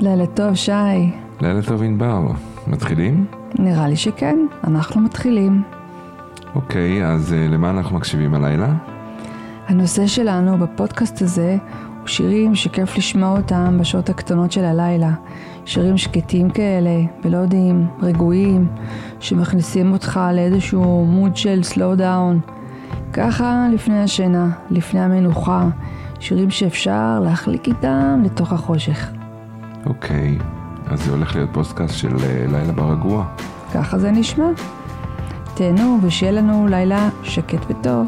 לילה טוב, שי. לילה טוב ענבר. מתחילים? נראה לי שכן, אנחנו מתחילים. אוקיי, אז uh, למה אנחנו מקשיבים הלילה? הנושא שלנו בפודקאסט הזה הוא שירים שכיף לשמוע אותם בשעות הקטנות של הלילה. שירים שקטים כאלה, מלודיים, רגועים, שמכניסים אותך לאיזשהו מוד של slow down. ככה לפני השינה, לפני המנוחה, שירים שאפשר להחליק איתם לתוך החושך. אוקיי, אז זה הולך להיות פוסטקאסט של אה, לילה ברגוע. ככה זה נשמע. תהנו ושיהיה לנו לילה שקט וטוב.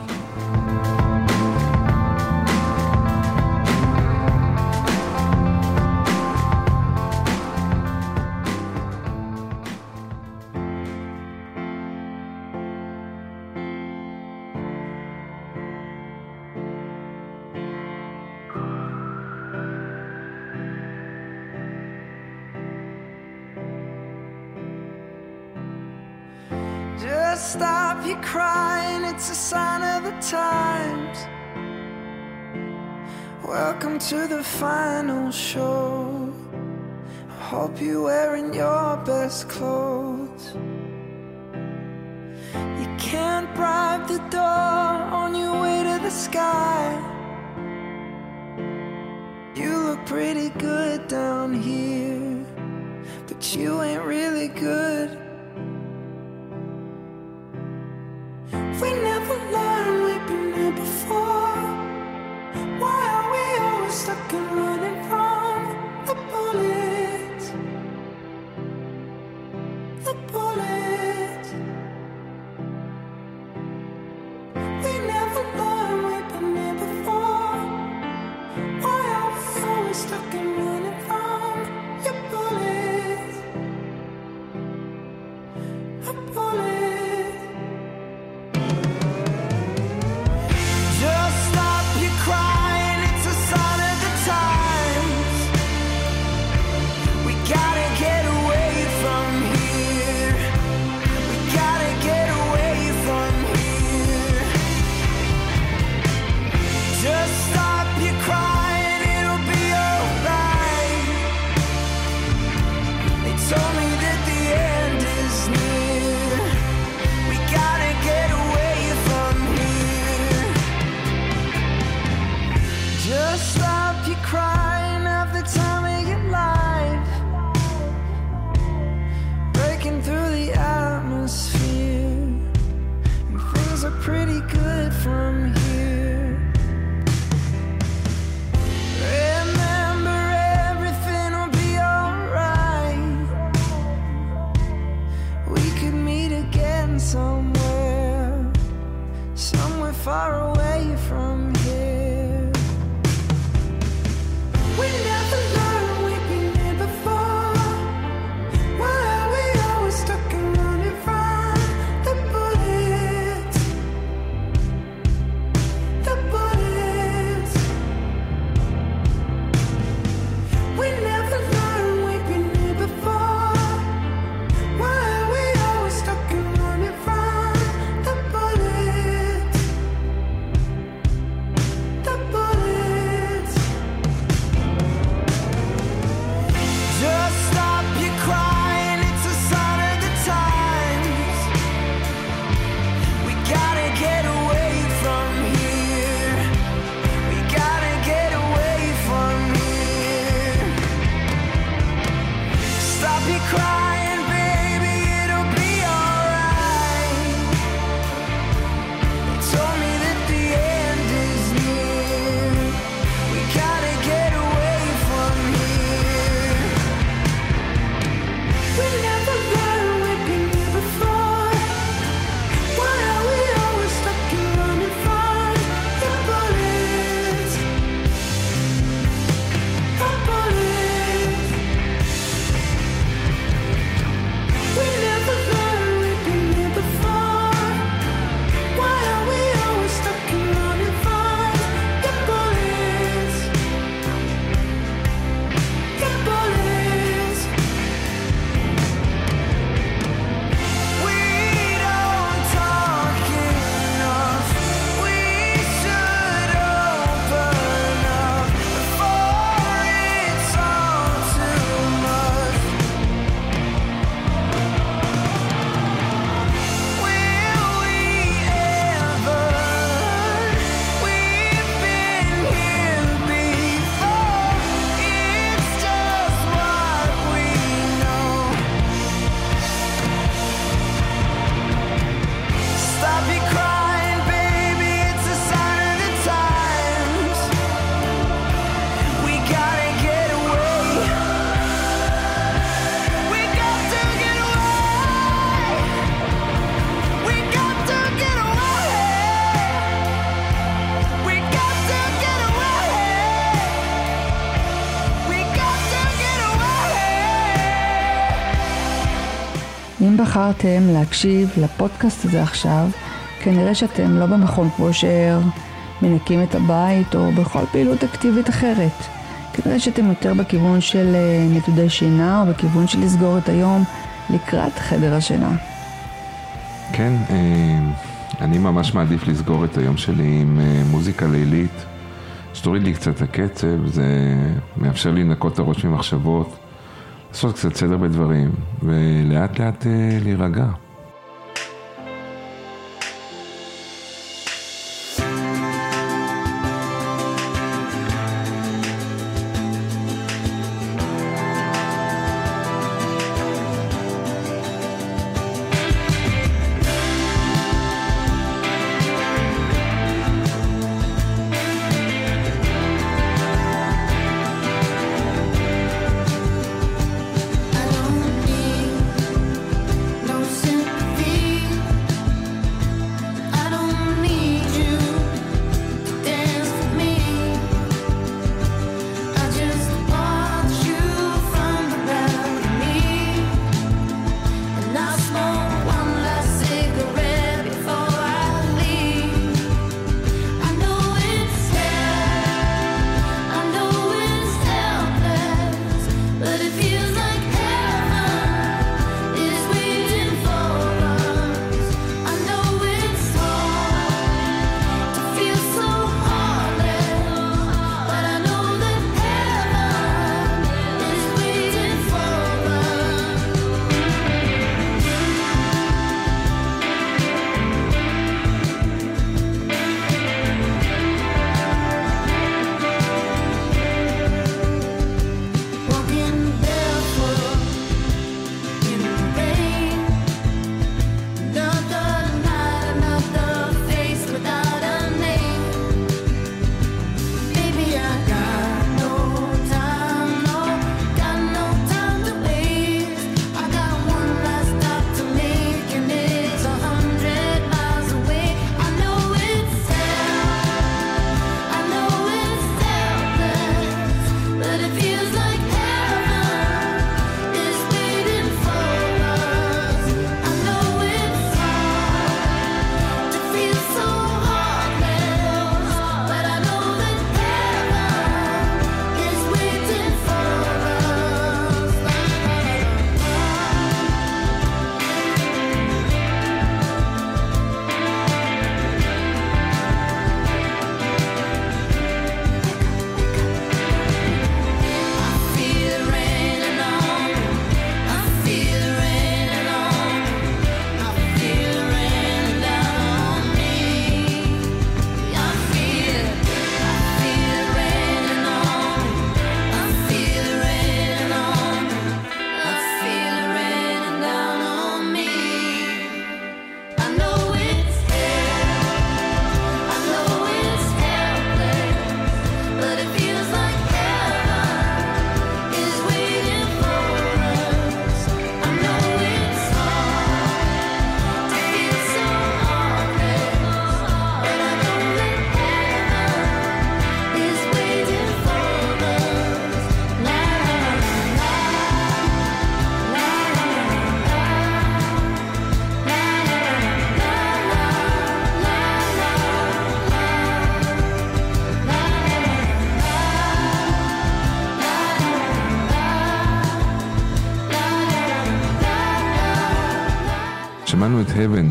You're wearing your best clothes. You can't bribe the door on your way to the sky. You look pretty good down here, but you ain't really good. בחרתם להקשיב לפודקאסט הזה עכשיו, כנראה שאתם לא במכון כושר, מנקים את הבית או בכל פעילות אקטיבית אחרת. כנראה שאתם יותר בכיוון של אה, נדודי שינה או בכיוון של לסגור את היום לקראת חדר השינה. כן, אה, אני ממש מעדיף לסגור את היום שלי עם אה, מוזיקה לילית, שתוריד לי קצת הקצב, זה מאפשר לי לנקות את הראש ממחשבות, לעשות קצת סדר בדברים, ולאט לאט להירגע.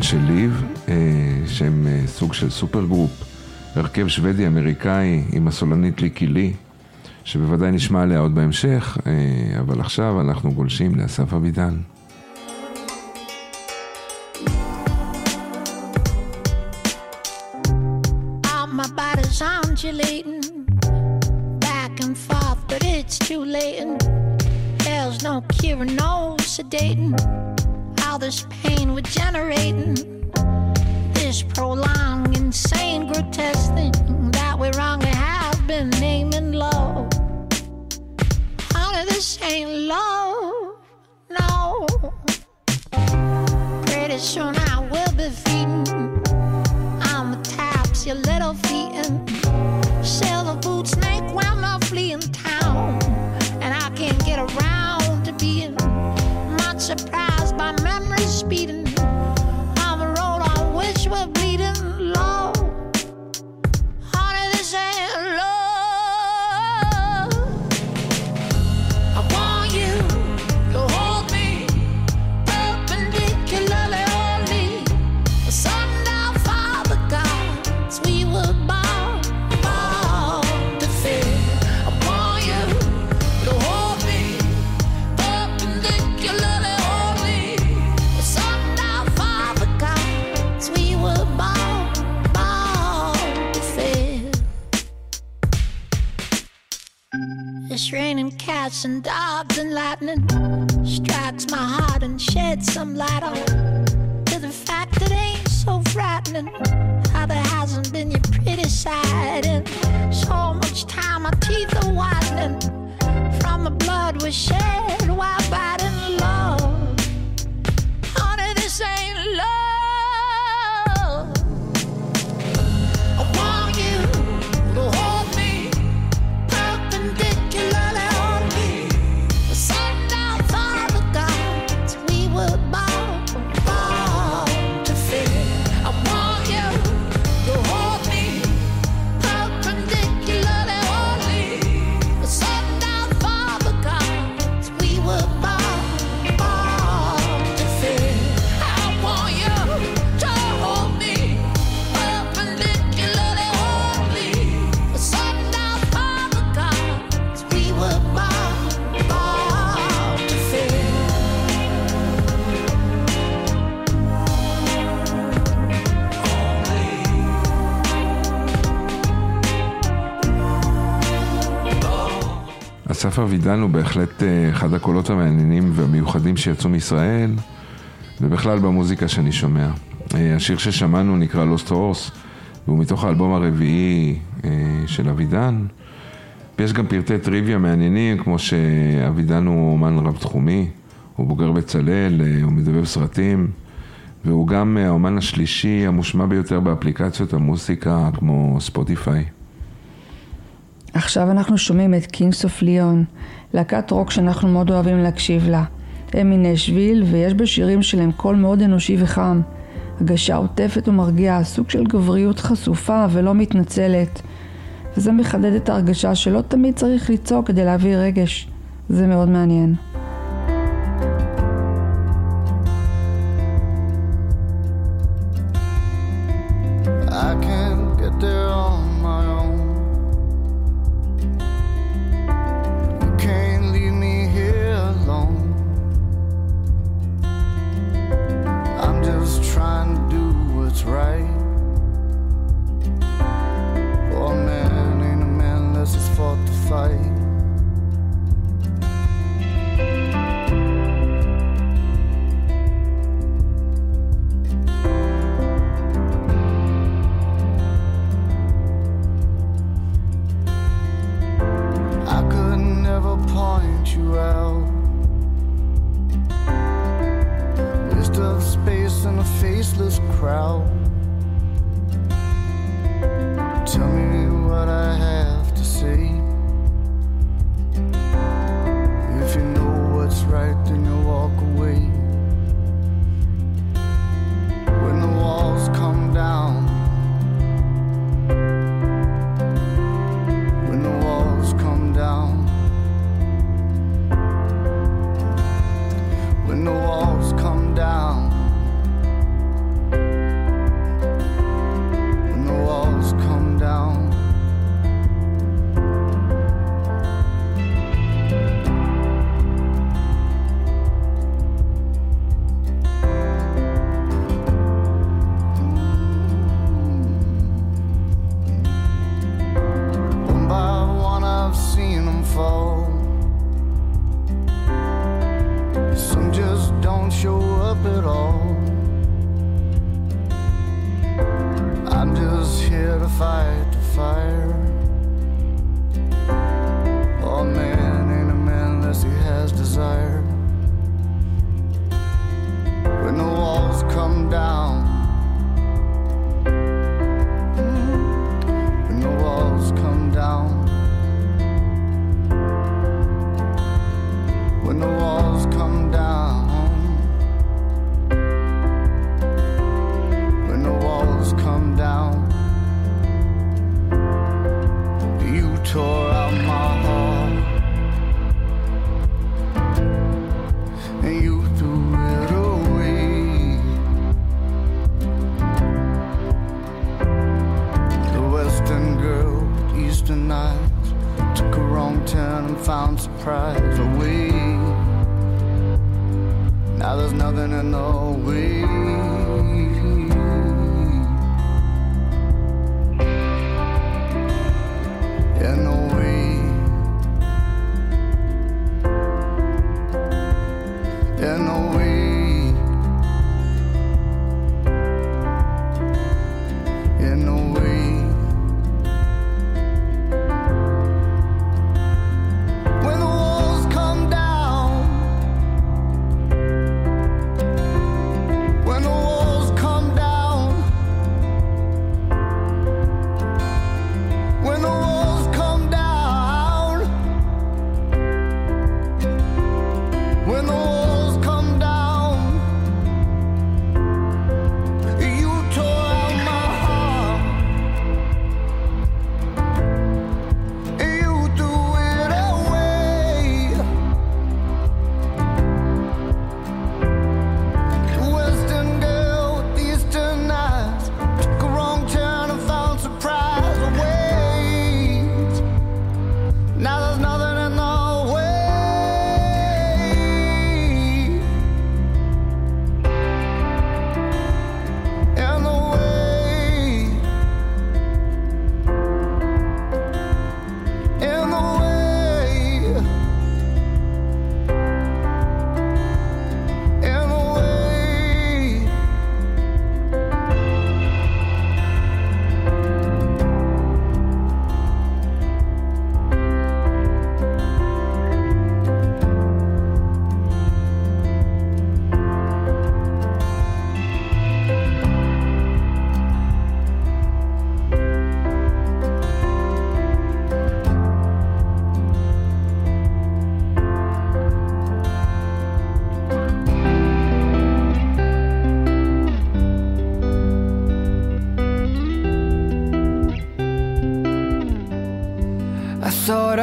של ליב, אה, שהם אה, סוג של סופר גרופ, הרכב שוודי אמריקאי עם הסולנית ליקי לי, שבוודאי נשמע עליה עוד בהמשך, אה, אבל עכשיו אנחנו גולשים לאסף אבידן. and I אבידן הוא בהחלט אה, אחד הקולות המעניינים והמיוחדים שיצאו מישראל, ובכלל במוזיקה שאני שומע. אה, השיר ששמענו נקרא Lost Horse, והוא מתוך האלבום הרביעי אה, של אבידן. ויש גם פרטי טריוויה מעניינים, כמו שאבידן הוא אומן רב-תחומי, הוא בוגר בצלאל, הוא מדבב סרטים, והוא גם האומן השלישי המושמע ביותר באפליקציות המוסיקה כמו ספוטיפיי. עכשיו אנחנו שומעים את קינס אוף ליאון, להקת רוק שאנחנו מאוד אוהבים להקשיב לה. הם מנשוויל ויש בשירים שלהם קול מאוד אנושי וחם. הגשה עוטפת ומרגיעה, סוג של גבריות חשופה ולא מתנצלת. וזה מחדד את ההרגשה שלא תמיד צריך לצעוק כדי להביא רגש. זה מאוד מעניין.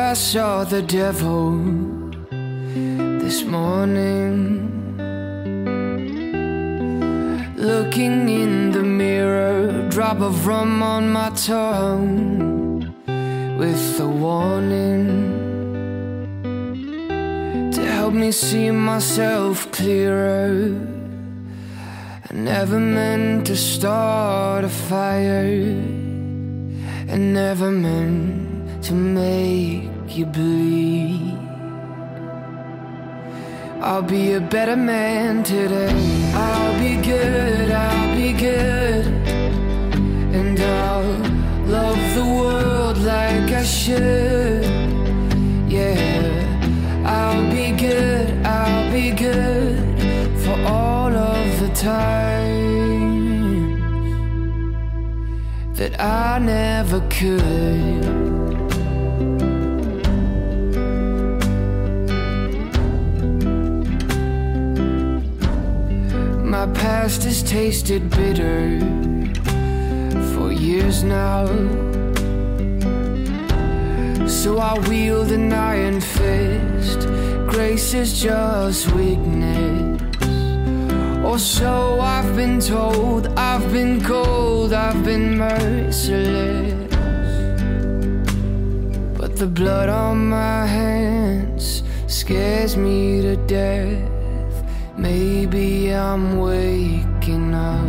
I saw the devil this morning. Looking in the mirror, drop of rum on my tongue with a warning to help me see myself clearer. I never meant to start a fire, and never meant to make you bleed. I'll be a better man today. I'll be good, I'll be good. And I'll love the world like I should. Yeah, I'll be good, I'll be good for all of the times that I never could. My past has tasted bitter for years now. So I wield an iron fist. Grace is just weakness. Or so I've been told. I've been cold, I've been merciless. But the blood on my hands scares me to death. Maybe I'm waking up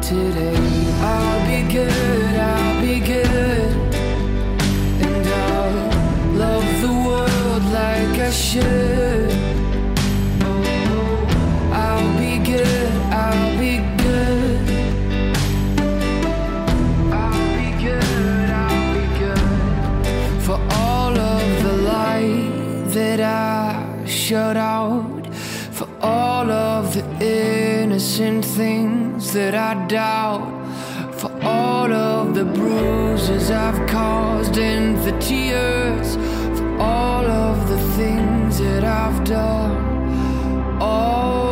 today. I'll be good, I'll be good. And I'll love the world like I should. Shut out. For all of the innocent things that I doubt. For all of the bruises I've caused and the tears. For all of the things that I've done. All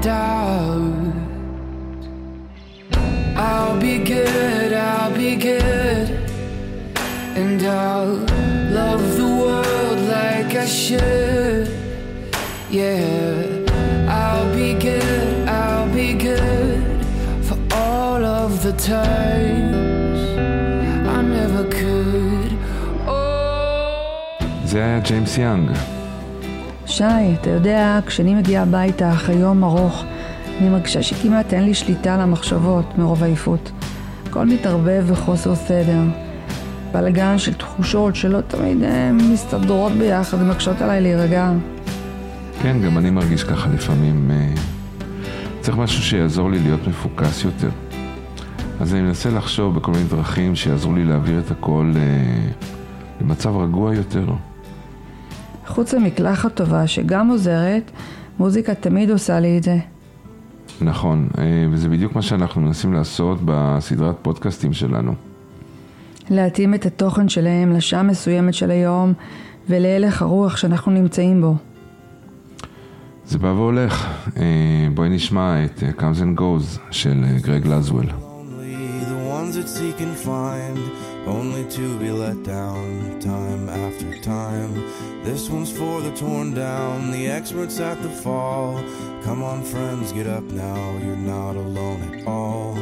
doubt. I'll be good, I'll be good, and I'll love the world like I should. Yeah, I'll be good, I'll be good for all of the times I never could. Oh. There, Jaymes Young. שי, אתה יודע, כשאני מגיעה הביתה אחרי יום ארוך, אני מרגישה שכמעט אין לי שליטה על המחשבות מרוב עייפות. הכל מתערבב וחוסר סדר. בלגן של תחושות שלא תמיד אה, מסתדרות ביחד ומקשות עליי להירגע. כן, גם אני מרגיש ככה לפעמים. אה, צריך משהו שיעזור לי להיות מפוקס יותר. אז אני מנסה לחשוב בכל מיני דרכים שיעזרו לי להעביר את הכל אה, למצב רגוע יותר. חוץ ממקלחת טובה שגם עוזרת, מוזיקה תמיד עושה לי את זה. נכון, אה, וזה בדיוק מה שאנחנו מנסים לעשות בסדרת פודקאסטים שלנו. להתאים את התוכן שלהם לשעה מסוימת של היום ולהלך הרוח שאנחנו נמצאים בו. זה בא והולך. אה, בואי נשמע את אה, Comes and Goes של גרג לזוול. Only the ones that seek and find, only to be let down time after time. This one's for the torn down, the experts at the fall. Come on, friends, get up now, you're not alone at all.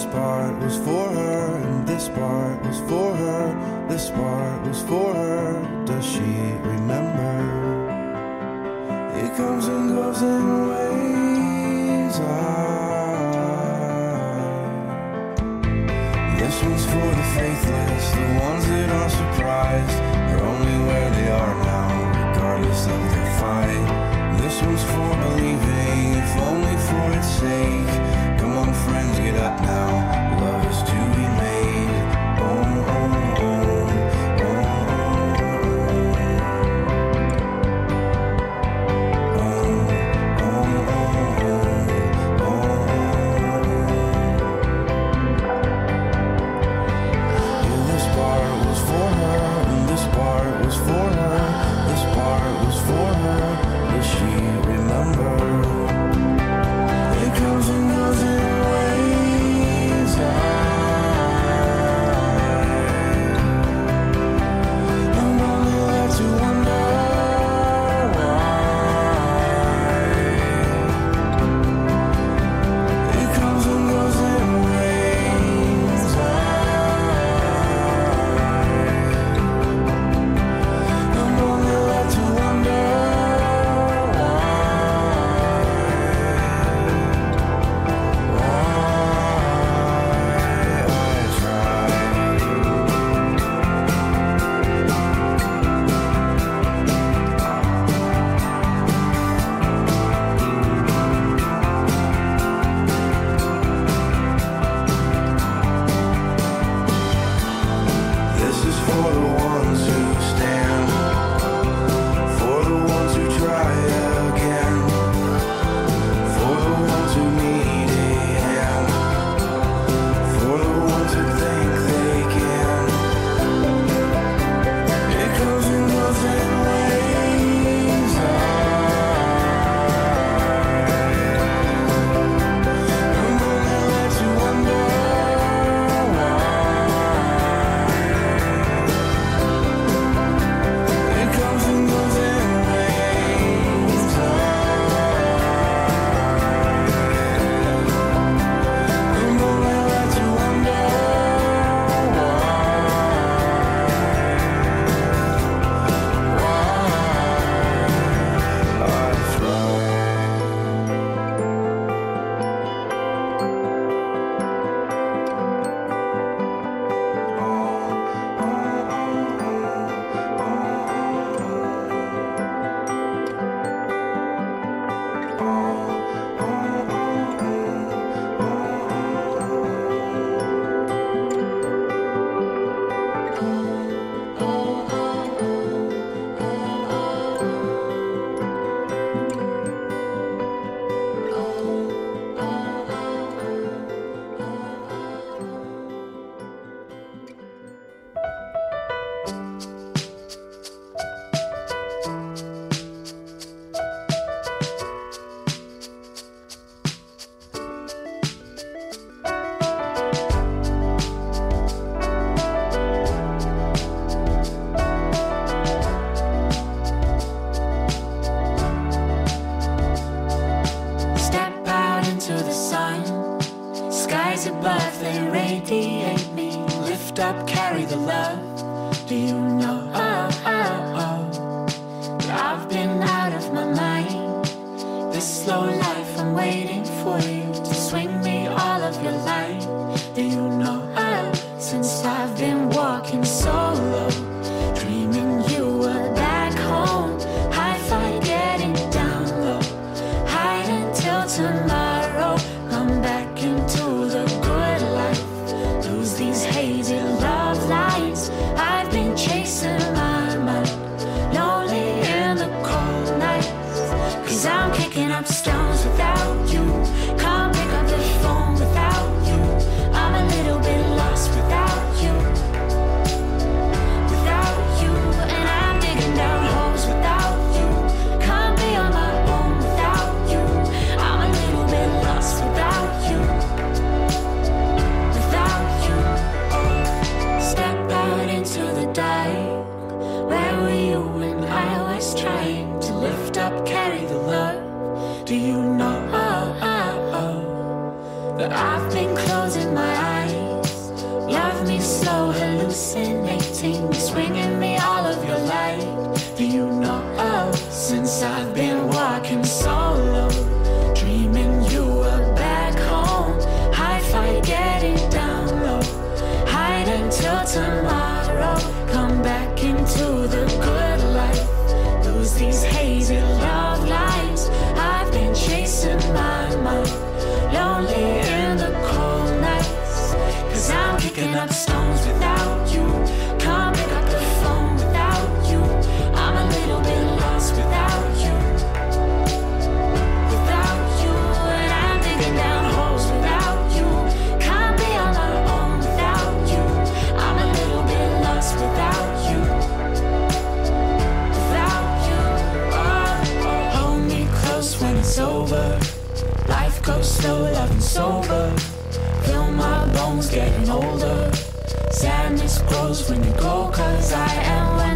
This part was for her, and this part was for her, this part was for her. Does she remember? It comes and goes in waves. I this one's for the faithless, the ones that are surprised. They're only where they are now, regardless of their fight. This one's for believing, if only for its sake friends get up now. Love is.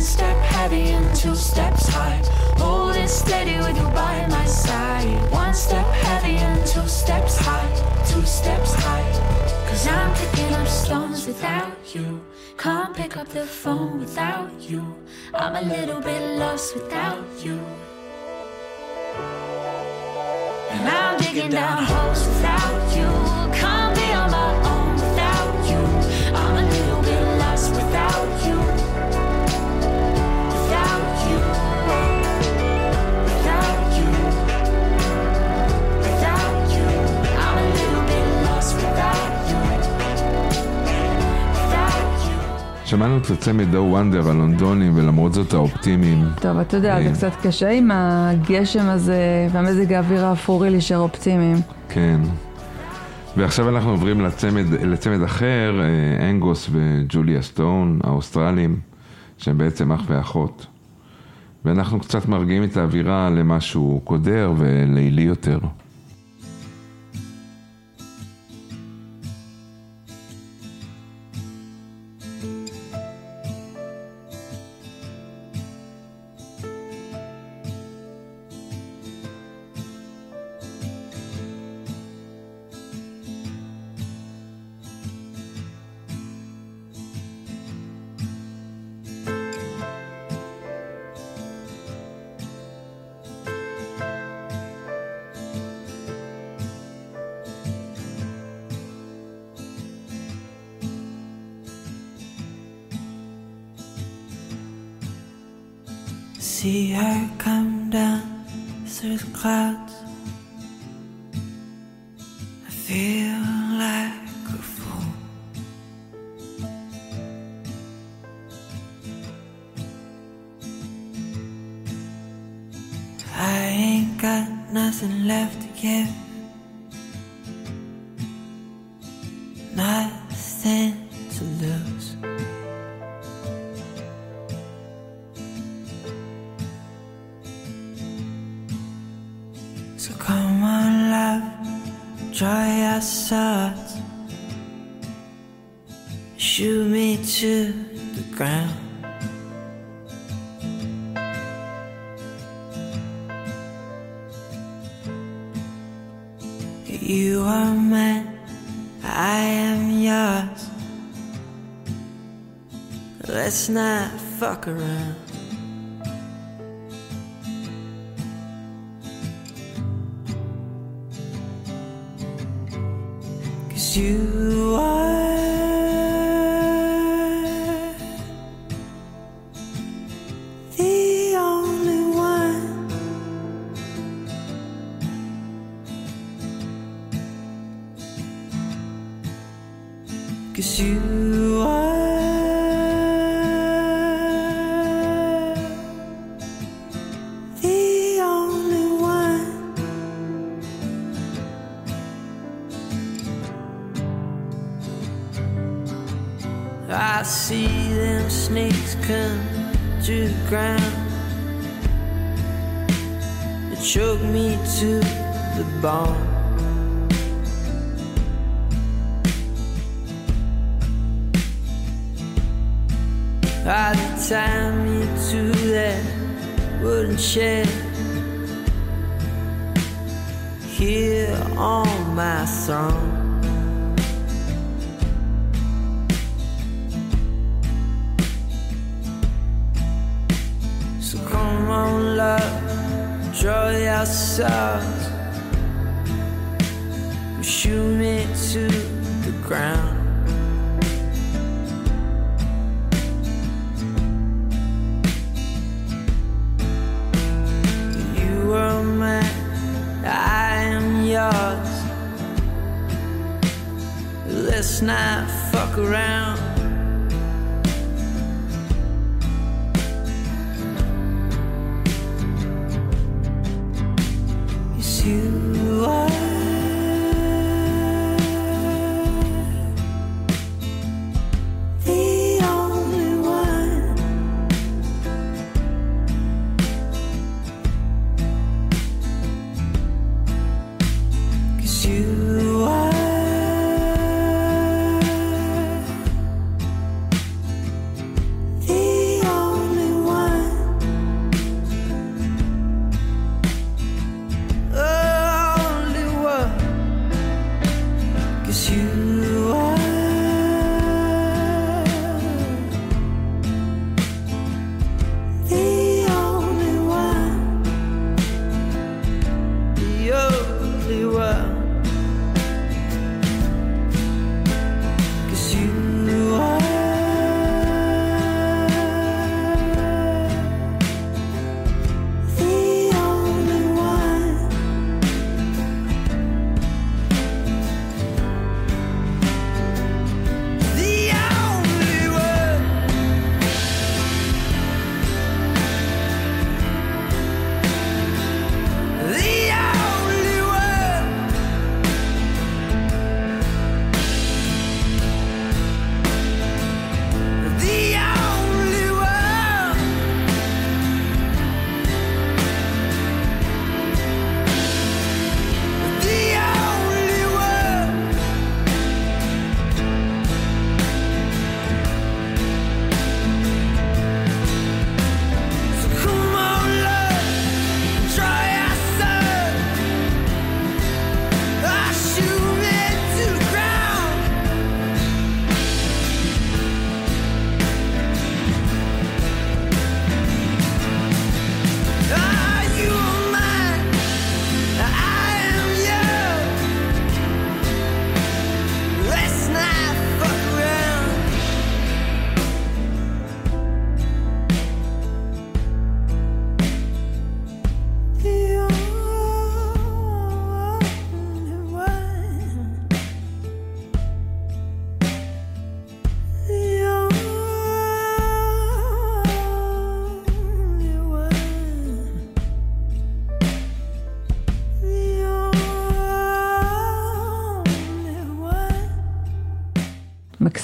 step heavy and two steps high. Holding steady with you by my side. One step heavy and two steps high. Two steps high. Cause I'm picking up stones without you. Can't pick up the phone without you. I'm a little bit lost without you. And I'm digging down holes without you. Can't be on my own without you. I'm a little bit lost without you. שמענו את הצמד דו וונדר הלונדונים, ולמרות זאת האופטימיים. טוב, אתה יודע, זה אה. קצת קשה עם הגשם הזה והמזג האוויר האפורי להישאר אופטימיים. כן. ועכשיו אנחנו עוברים לצמד, לצמד אחר, אה, אנגוס וג'וליה סטון, האוסטרלים, שהם בעצם אח ואחות. ואנחנו קצת מרגיעים את האווירה למשהו קודר ולילי יותר. see her come down through the clouds. Around. Cause you are the only one. Cause you are bone. By the time you to that wooden shed here on my throne. So come on, love, draw your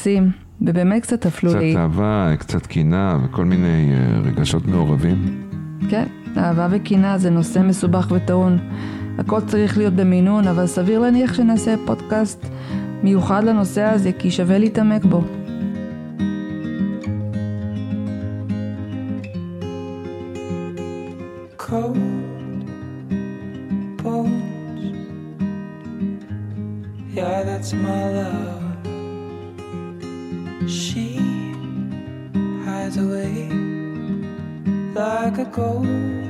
מקסים, ובאמת קצת אפלו קצת לי. אהבה, קצת קינה וכל מיני אה, רגשות מעורבים. כן, אהבה וקנאה זה נושא מסובך וטעון. הכל צריך להיות במינון, אבל סביר להניח שנעשה פודקאסט מיוחד לנושא הזה, כי שווה להתעמק בו. She flies away like a ghost.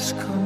Just come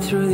through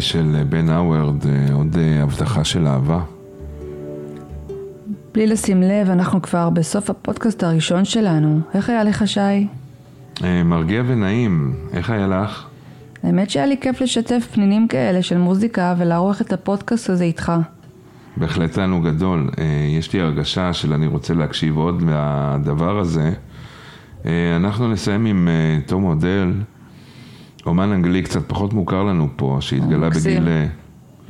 פרומי של אה, בן האוורד, אה, עוד אה, הבטחה של אהבה. בלי לשים לב, אנחנו כבר בסוף הפודקאסט הראשון שלנו. איך היה לך, שי? מרגיע ונעים, איך היה לך? האמת שהיה לי כיף לשתף פנינים כאלה של מוזיקה ולערוך את הפודקאסט הזה איתך. בהחלט תענוג גדול. יש לי הרגשה של אני רוצה להקשיב עוד מהדבר הזה. אנחנו נסיים עם תום אודל, אומן אנגלי קצת פחות מוכר לנו פה, שהתגלה. בגיל אה,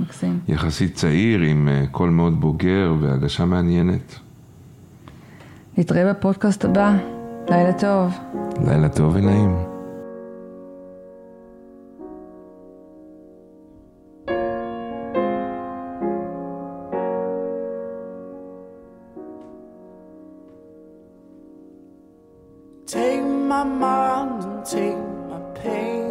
מקסים. יחסית צעיר, עם אה, קול מאוד בוגר והגשה מעניינת. נתראה בפודקאסט הבא. לילה טוב. לילה טוב ונעים. Take my mind and take my pain.